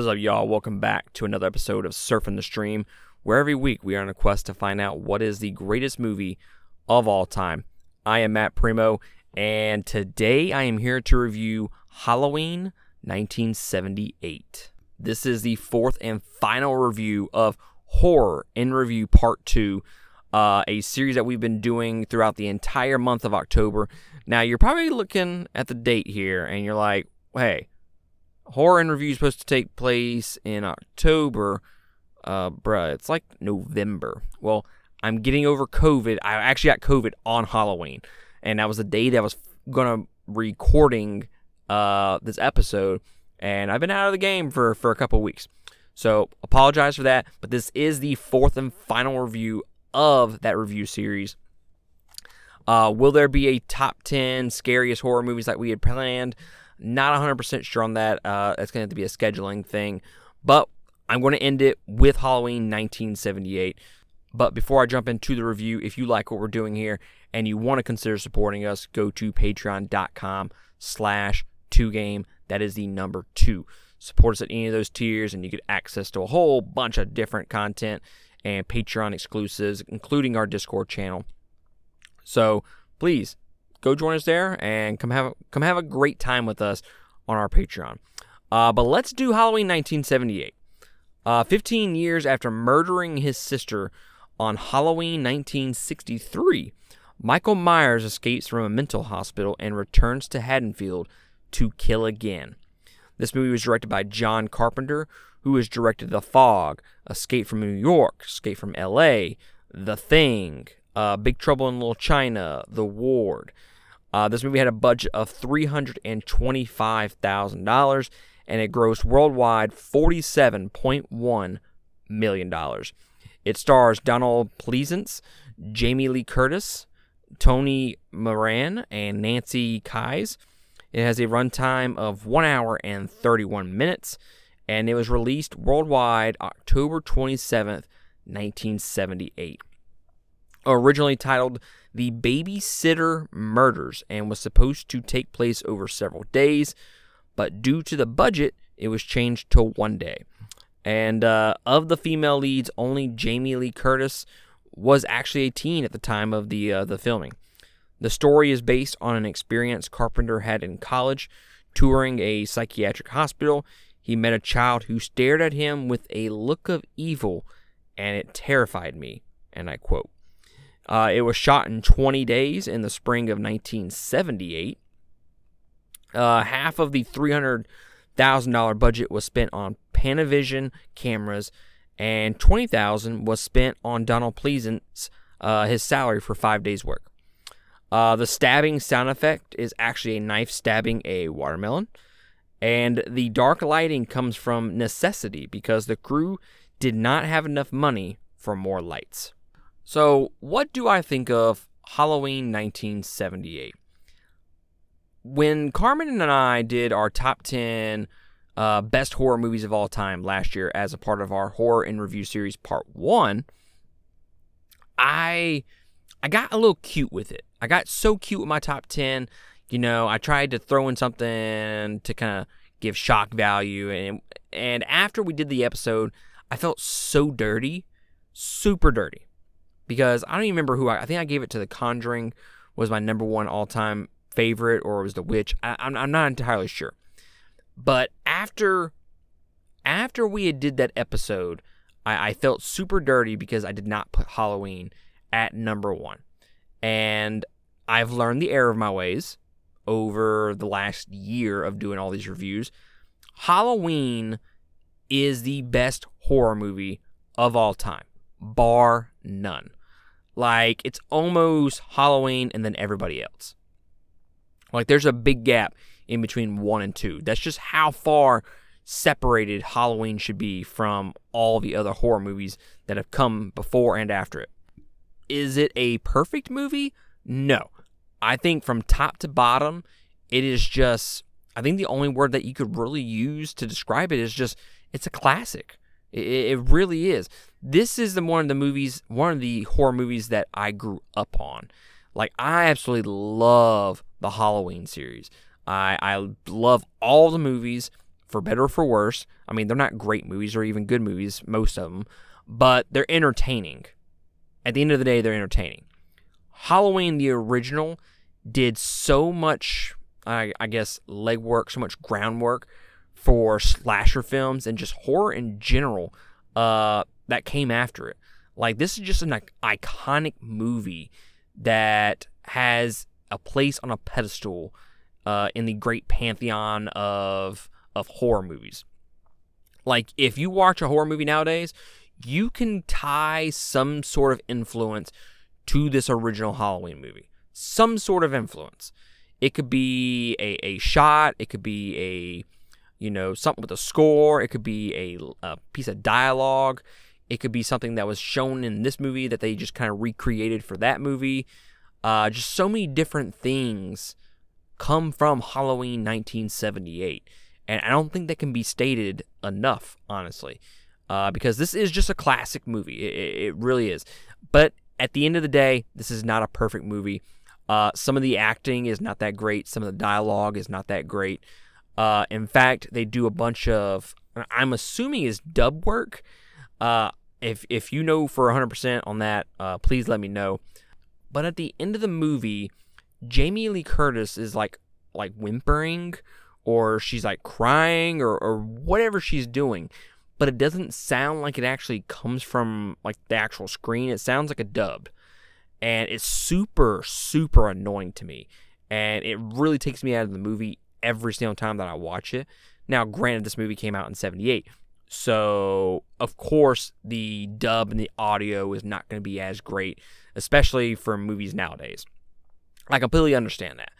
Is up, y'all? Welcome back to another episode of Surfing the Stream, where every week we are on a quest to find out what is the greatest movie of all time. I am Matt Primo, and today I am here to review Halloween 1978. This is the fourth and final review of Horror in Review Part 2, uh, a series that we've been doing throughout the entire month of October. Now, you're probably looking at the date here and you're like, hey, Horror in Review is supposed to take place in October. Uh, bruh, it's like November. Well, I'm getting over COVID. I actually got COVID on Halloween, and that was the day that I was gonna recording uh this episode, and I've been out of the game for for a couple weeks. So apologize for that, but this is the fourth and final review of that review series. Uh, will there be a top 10 scariest horror movies that we had planned? Not 100% sure on that. Uh, that's going to have to be a scheduling thing. But I'm going to end it with Halloween 1978. But before I jump into the review, if you like what we're doing here and you want to consider supporting us, go to patreon.com slash 2game. That is the number two. Support us at any of those tiers and you get access to a whole bunch of different content and Patreon exclusives, including our Discord channel. So please go join us there and come have come have a great time with us on our Patreon. Uh, but let's do Halloween 1978. Uh, 15 years after murdering his sister on Halloween 1963, Michael Myers escapes from a mental hospital and returns to Haddonfield to kill again. This movie was directed by John Carpenter, who has directed The Fog, Escape from New York, Escape from L.A., The Thing, uh, Big Trouble in Little China, The Ward. Uh, this movie had a budget of $325,000 and it grossed worldwide $47.1 million. It stars Donald Pleasence, Jamie Lee Curtis, Tony Moran, and Nancy Kyes. It has a runtime of 1 hour and 31 minutes, and it was released worldwide October 27th, 1978 originally titled The Babysitter Murders and was supposed to take place over several days, but due to the budget, it was changed to one day. And uh, of the female leads, only Jamie Lee Curtis was actually a teen at the time of the uh, the filming. The story is based on an experience Carpenter had in college, touring a psychiatric hospital. He met a child who stared at him with a look of evil, and it terrified me. And I quote. Uh, it was shot in 20 days in the spring of 1978. Uh, half of the $300,000 budget was spent on Panavision cameras, and 20000 was spent on Donald Pleasence, uh, his salary for five days' work. Uh, the stabbing sound effect is actually a knife stabbing a watermelon. And the dark lighting comes from necessity because the crew did not have enough money for more lights. So, what do I think of Halloween 1978? When Carmen and I did our top 10 uh, best horror movies of all time last year as a part of our horror in review series part 1, I I got a little cute with it. I got so cute with my top 10. You know, I tried to throw in something to kind of give shock value and and after we did the episode, I felt so dirty, super dirty because I don't even remember who I, I think I gave it to The Conjuring was my number one all time favorite or it was The Witch. I, I'm I'm not entirely sure, but after after we had did that episode, I, I felt super dirty because I did not put Halloween at number one, and I've learned the error of my ways over the last year of doing all these reviews. Halloween is the best horror movie of all time, bar none. Like it's almost Halloween and then everybody else. Like there's a big gap in between one and two. That's just how far separated Halloween should be from all the other horror movies that have come before and after it. Is it a perfect movie? No. I think from top to bottom, it is just, I think the only word that you could really use to describe it is just, it's a classic. It, it really is. This is the one of the movies, one of the horror movies that I grew up on. Like I absolutely love the Halloween series. I I love all the movies for better or for worse. I mean, they're not great movies or even good movies, most of them, but they're entertaining. At the end of the day, they're entertaining. Halloween, the original, did so much, I, I guess, legwork, so much groundwork for slasher films and just horror in general uh, that came after it. Like, this is just an iconic movie that has a place on a pedestal uh, in the great pantheon of of horror movies. Like if you watch a horror movie nowadays, you can tie some sort of influence to this original Halloween movie. Some sort of influence. It could be a, a shot, it could be a you know, something with a score, it could be a, a piece of dialogue, it could be something that was shown in this movie that they just kind of recreated for that movie. Uh, just so many different things come from Halloween 1978. And I don't think that can be stated enough, honestly, uh, because this is just a classic movie. It, it, really is. But at the end of the day, this is not a perfect movie. Uh, some of the acting is not that great. Some of the dialogue is not that great. Uh, in fact, they do a bunch of, I'm assuming is dub work. Uh, if if you know for 100% on that, uh, please let me know. But at the end of the movie, Jamie Lee Curtis is like like whimpering or she's like crying or, or whatever she's doing but it doesn't sound like it actually comes from like the actual screen it sounds like a dub and it's super super annoying to me and it really takes me out of the movie every single time that i watch it now granted this movie came out in 78 so of course the dub and the audio is not going to be as great especially for movies nowadays I completely understand that.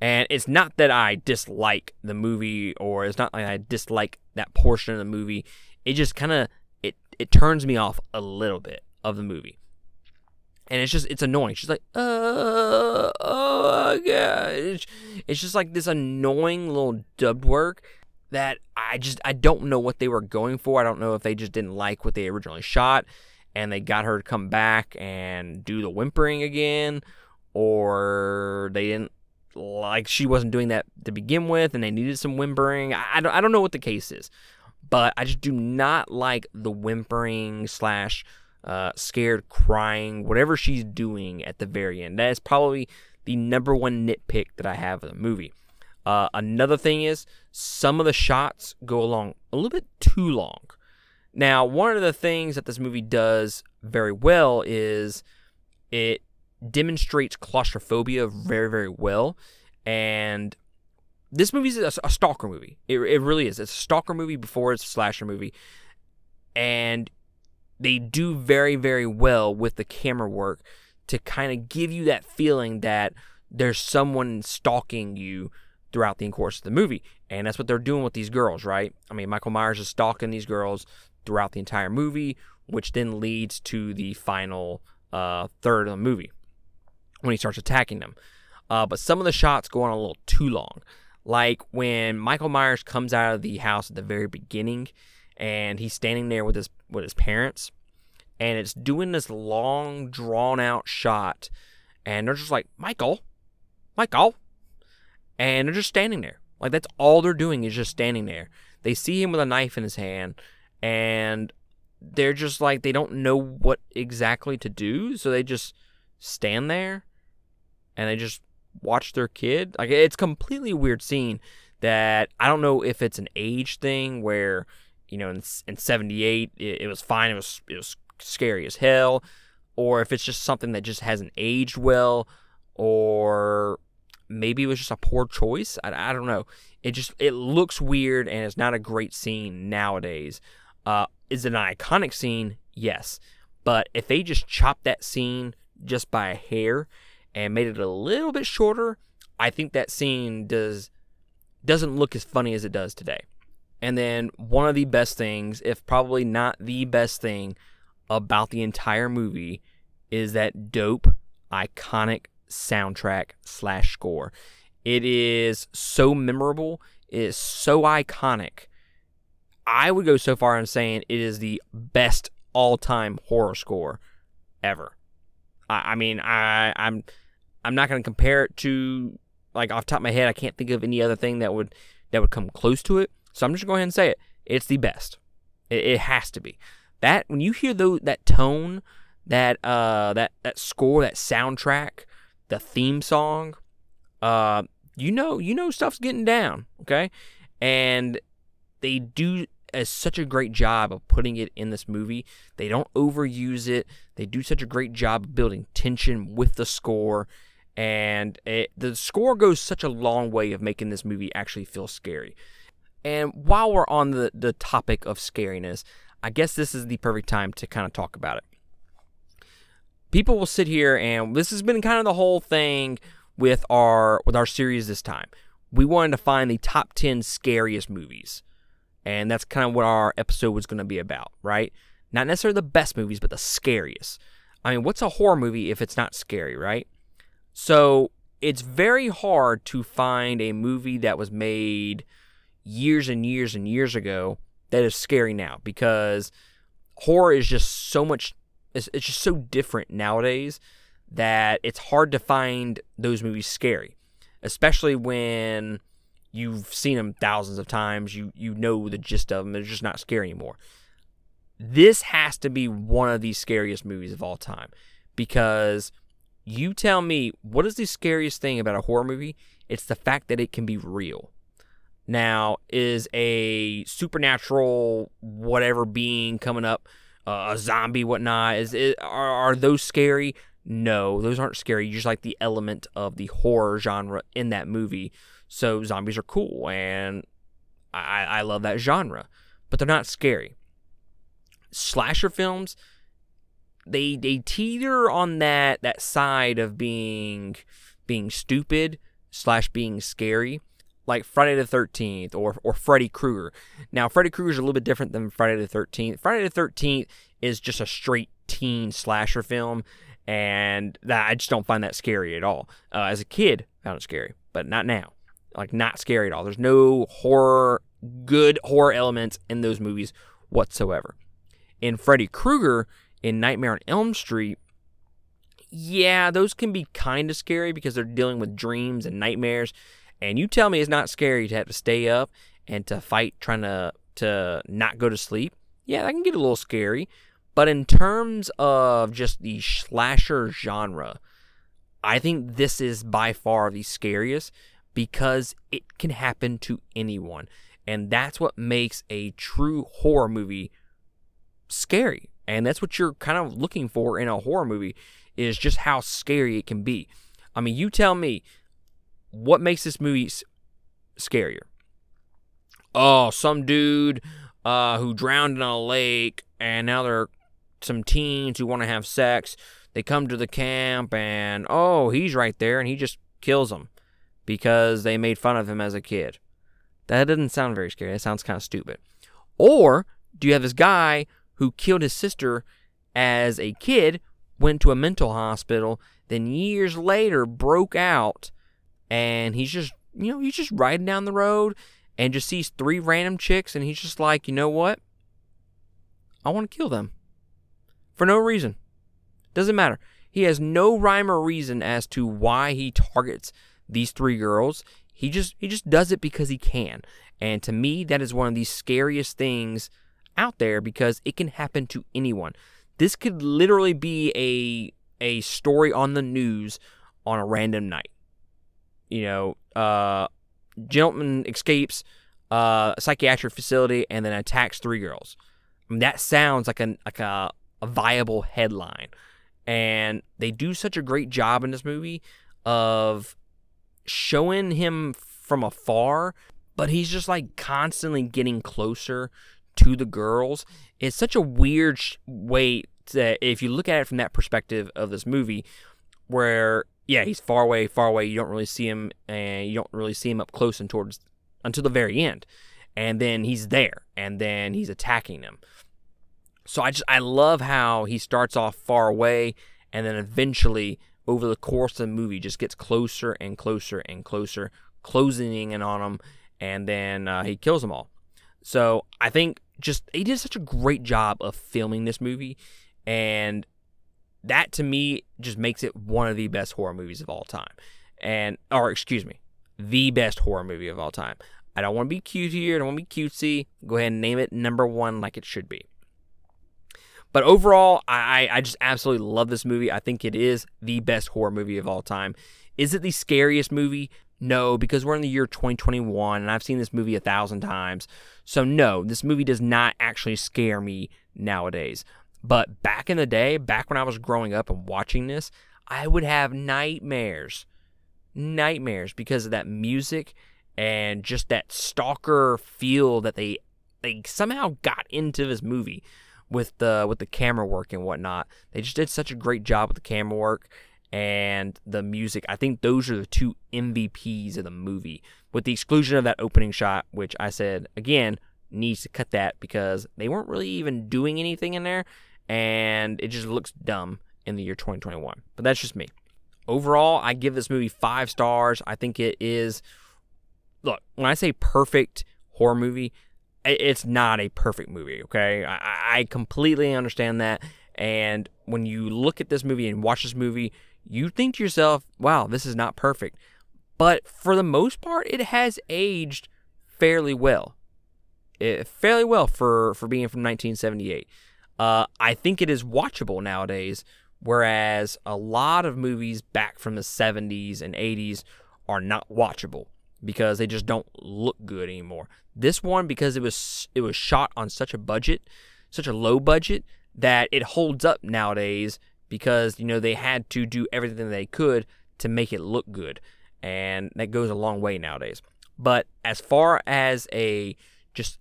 And it's not that I dislike the movie or it's not like I dislike that portion of the movie. It just kind of it it turns me off a little bit of the movie. And it's just it's annoying. She's like, uh, oh god. It's, just like this annoying little dub work that I just I don't know what they were going for. I don't know if they just didn't like what they originally shot and they got her to come back and do the whimpering again or they didn't like she wasn't doing that to begin with and they needed some whimpering. I, don't, I don't know what the case is, but I just do not like the whimpering slash uh, scared crying, whatever she's doing at the very end. That is probably the number one nitpick that I have of the movie. Uh, another thing is some of the shots go along a little bit too long. Now, one of the things that this movie does very well is it demonstrates claustrophobia very, very well. And this movie is a, a stalker movie. It, it really is. It's a stalker movie before it's a slasher movie. And they do very, very well with the camera work to kind of give you that feeling that there's someone stalking you throughout the course of the movie. And that's what they're doing with these girls, right? I mean, Michael Myers is stalking these girls throughout the entire movie, which then leads to the final uh, third of the movie when he starts attacking them. Uh, but some of the shots go on a little too long. Like when Michael Myers comes out of the house at the very beginning and he's standing there with his with his parents and it's doing this long drawn out shot and they're just like, "Michael, Michael." And they're just standing there. Like that's all they're doing is just standing there. They see him with a knife in his hand and they're just like they don't know what exactly to do, so they just stand there and they just watch their kid. Like it's completely weird scene that I don't know if it's an age thing where you know in in 78 it, it was fine it was it was scary as hell or if it's just something that just hasn't aged well or maybe it was just a poor choice I, I don't know. It just it looks weird and it's not a great scene nowadays. Uh, is it an iconic scene? Yes. But if they just chopped that scene just by a hair and made it a little bit shorter, I think that scene does doesn't look as funny as it does today. And then one of the best things, if probably not the best thing about the entire movie, is that dope, iconic soundtrack slash score. It is so memorable. It is so iconic. I would go so far in saying it is the best all time horror score ever. I, I mean, I I'm I'm not going to compare it to like off top of my head. I can't think of any other thing that would that would come close to it. So I'm just going to go ahead and say it. It's the best. It, it has to be. That when you hear that tone, that uh that that score, that soundtrack, the theme song, uh you know you know stuff's getting down, okay? And they do as such a great job of putting it in this movie. They don't overuse it. They do such a great job of building tension with the score. And it, the score goes such a long way of making this movie actually feel scary. And while we're on the, the topic of scariness, I guess this is the perfect time to kind of talk about it. People will sit here and this has been kind of the whole thing with our with our series this time. We wanted to find the top 10 scariest movies. And that's kind of what our episode was going to be about, right? Not necessarily the best movies, but the scariest. I mean, what's a horror movie if it's not scary, right? So it's very hard to find a movie that was made years and years and years ago that is scary now because horror is just so much, it's, it's just so different nowadays that it's hard to find those movies scary, especially when you've seen them thousands of times. You you know the gist of them. They're just not scary anymore. This has to be one of the scariest movies of all time because you tell me what is the scariest thing about a horror movie? It's the fact that it can be real. Now, is a supernatural whatever being coming up, uh, a zombie, whatnot? Is it, are, are those scary? No, those aren't scary. You just like the element of the horror genre in that movie. So zombies are cool, and I, I love that genre, but they're not scary. Slasher films, they they teeter on that that side of being being stupid slash being scary, like Friday the Thirteenth or or Freddy Krueger. Now Freddy Krueger is a little bit different than Friday the Thirteenth. Friday the Thirteenth is just a straight teen slasher film, and that I just don't find that scary at all. Uh, as a kid, I found it scary, but not now like not scary at all. There's no horror, good horror elements in those movies whatsoever. In Freddy Krueger, in Nightmare on Elm Street, yeah, those can be kind of scary because they're dealing with dreams and nightmares. And you tell me it's not scary to have to stay up and to fight trying to to not go to sleep. Yeah, that can get a little scary. But in terms of just the slasher genre, I think this is by far the scariest because it can happen to anyone. And that's what makes a true horror movie scary. And that's what you're kind of looking for in a horror movie is just how scary it can be. I mean, you tell me what makes this movie scarier? Oh, some dude uh, who drowned in a lake and now there are some teens who want to have sex. They come to the camp and oh, he's right there and he just kills them because they made fun of him as a kid. That doesn't sound very scary. That sounds kind of stupid. Or do you have this guy who killed his sister as a kid, went to a mental hospital, then years later broke out, and he's just, you know, he's just riding down the road and just sees three random chicks, and he's just like, you know what? I want to kill them. For no reason. Doesn't matter. He has no rhyme or reason as to why he targets these three girls. He just he just does it because he can. And to me, that is one of the scariest things out there because it can happen to anyone. This could literally be a a story on the news on a random night. You know, uh, gentleman escapes uh, a psychiatric facility and then attacks three girls. I mean, that sounds like a like a, a viable headline, and they do such a great job in this movie of showing him from afar, but he's just like constantly getting closer to the girls. It's such a weird way that if you look at it from that perspective of this movie, where yeah, he's far away, far away. You don't really see him, and you don't really see him up close and towards until the very end, and then he's there, and then he's attacking them. So I just I love how he starts off far away, and then eventually over the course of the movie just gets closer and closer and closer, closing in on them, and then uh, he kills them all. So I think just he did such a great job of filming this movie, and that to me just makes it one of the best horror movies of all time. And or excuse me, the best horror movie of all time. I don't want to be cute here. I don't want to be cutesy. Go ahead and name it number one like it should be. But overall, I, I just absolutely love this movie. I think it is the best horror movie of all time. Is it the scariest movie? No, because we're in the year 2021 and I've seen this movie a thousand times. So, no, this movie does not actually scare me nowadays. But back in the day, back when I was growing up and watching this, I would have nightmares. Nightmares because of that music and just that stalker feel that they they somehow got into this movie with the with the camera work and whatnot. They just did such a great job with the camera work and the music. I think those are the two MVPs of the movie, with the exclusion of that opening shot, which I said again needs to cut that because they weren't really even doing anything in there, and it just looks dumb in the year 2021. But that's just me. Overall, I give this movie five stars. I think it is. Look, when I say perfect horror movie, it's not a perfect movie. Okay, I, I completely understand that. And when you look at this movie and watch this movie, you think to yourself, wow, this is not perfect. But for the most part, it has aged fairly well. It, fairly well for, for being from 1978. Uh, I think it is watchable nowadays, whereas a lot of movies back from the 70s and 80s are not watchable because they just don't look good anymore. This one because it was it was shot on such a budget, such a low budget that it holds up nowadays because you know they had to do everything they could to make it look good and that goes a long way nowadays but as far as a just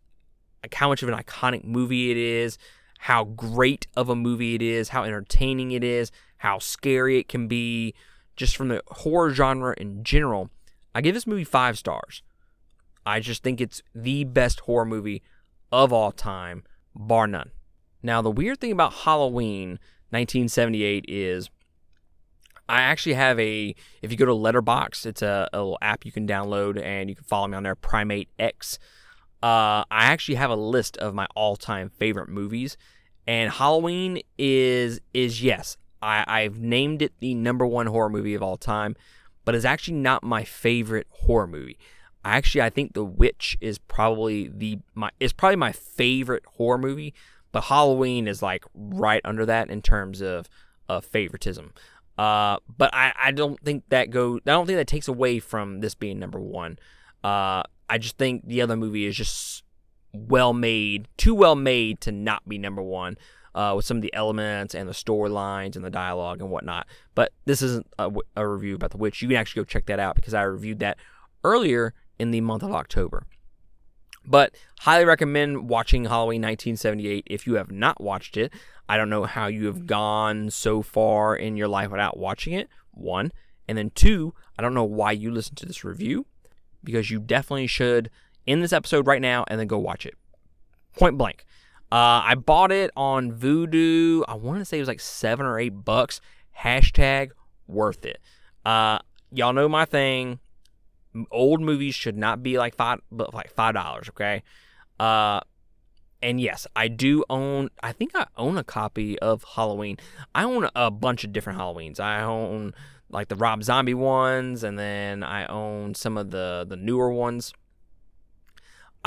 like how much of an iconic movie it is how great of a movie it is how entertaining it is how scary it can be just from the horror genre in general. I give this movie five stars. I just think it's the best horror movie of all time bar none. Now the weird thing about halloween 1978 is I actually have a if you go to Letterboxd, it's a, a, little app you can download and you can follow me on there, Primate X. Uh, I actually have a list of my all-time favorite movies, and Halloween is is yes, I, I've named it the number one horror movie of all time, but it's actually not my favorite horror movie. Actually I think The Witch is probably the my is probably my favorite horror movie. But Halloween is like right under that in terms of, of favoritism. Uh, but I, I don't think that go I don't think that takes away from this being number one. Uh, I just think the other movie is just well made, too well made to not be number one. Uh, with some of the elements and the storylines and the dialogue and whatnot. But this isn't a, a review about The Witch. You can actually go check that out because I reviewed that earlier in the month of October. But highly recommend watching Halloween 1978 if you have not watched it. I don't know how you have gone so far in your life without watching it. One. And then two, I don't know why you listen to this review because you definitely should in this episode right now and then go watch it. Point blank. Uh, I bought it on Vudu. I want to say it was like seven or eight bucks. Hashtag worth it. Uh, y'all know my thing old movies should not be like five, but like five dollars. Okay. Uh, and yes, I do own. I think I own a copy of Halloween. I own a bunch of different Halloweens. I own like the Rob Zombie ones, and then I own some of the the newer ones.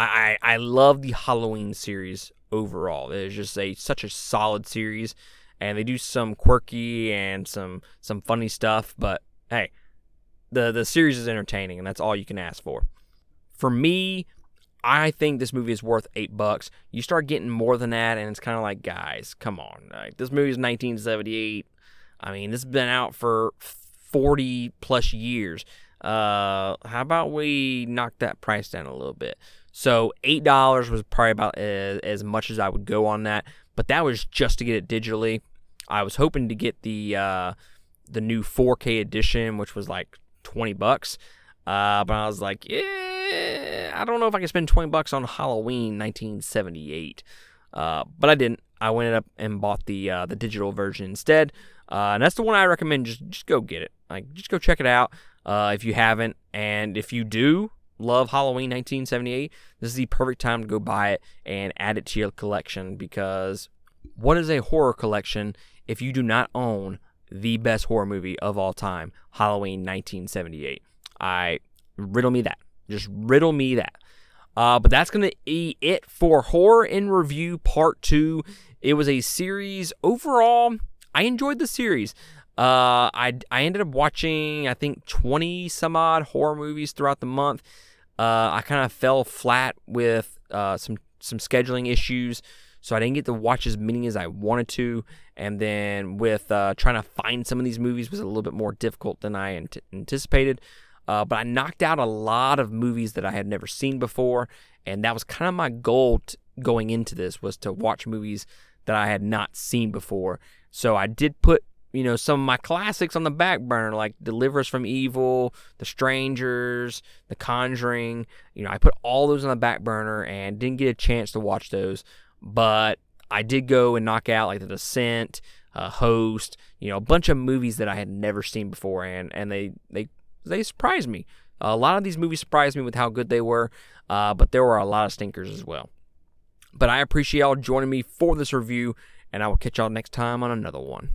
I I, love the Halloween series overall. It's just a such a solid series, and they do some quirky and some some funny stuff. But hey, the the series is entertaining, and that's all you can ask for. For me, I think this movie is worth eight bucks. You start getting more than that, and it's kind of like, guys, come on. Like, this movie is 1978. I mean, this has been out for 40 plus years. Uh, how about we knock that price down a little bit? So eight dollars was probably about as, as much as I would go on that, but that was just to get it digitally. I was hoping to get the uh, the new 4K edition, which was like 20 bucks. Uh, but I was like, yeah, I don't know if I can spend 20 bucks on Halloween 1978. Uh, but I didn't. I went up and bought the uh, the digital version instead. Uh, and that's the one I recommend. Just just go get it. Like just go check it out uh, if you haven't. And if you do love Halloween 1978, this is the perfect time to go buy it and add it to your collection because what is a horror collection if you do not own the best horror movie of all time, Halloween 1978. I riddle me that. Just riddle me that. Uh, but that's going to be it for Horror in Review Part 2. It was a series. Overall, I enjoyed the series. Uh, I, I ended up watching, I think, 20 some odd horror movies throughout the month. Uh, I kind of fell flat with uh, some, some scheduling issues, so I didn't get to watch as many as I wanted to. And then with uh, trying to find some of these movies was a little bit more difficult than I anticipated. Uh, but I knocked out a lot of movies that I had never seen before, and that was kind of my goal t- going into this was to watch movies that I had not seen before. So I did put you know some of my classics on the back burner like Deliver Us from Evil, The Strangers, The Conjuring. You know I put all those on the back burner and didn't get a chance to watch those, but I did go and knock out like The Descent, uh, Host, you know a bunch of movies that I had never seen before, and and they they they surprised me. a lot of these movies surprised me with how good they were, uh, but there were a lot of stinkers as well. But I appreciate y'all joining me for this review, and I will catch y'all next time on another one.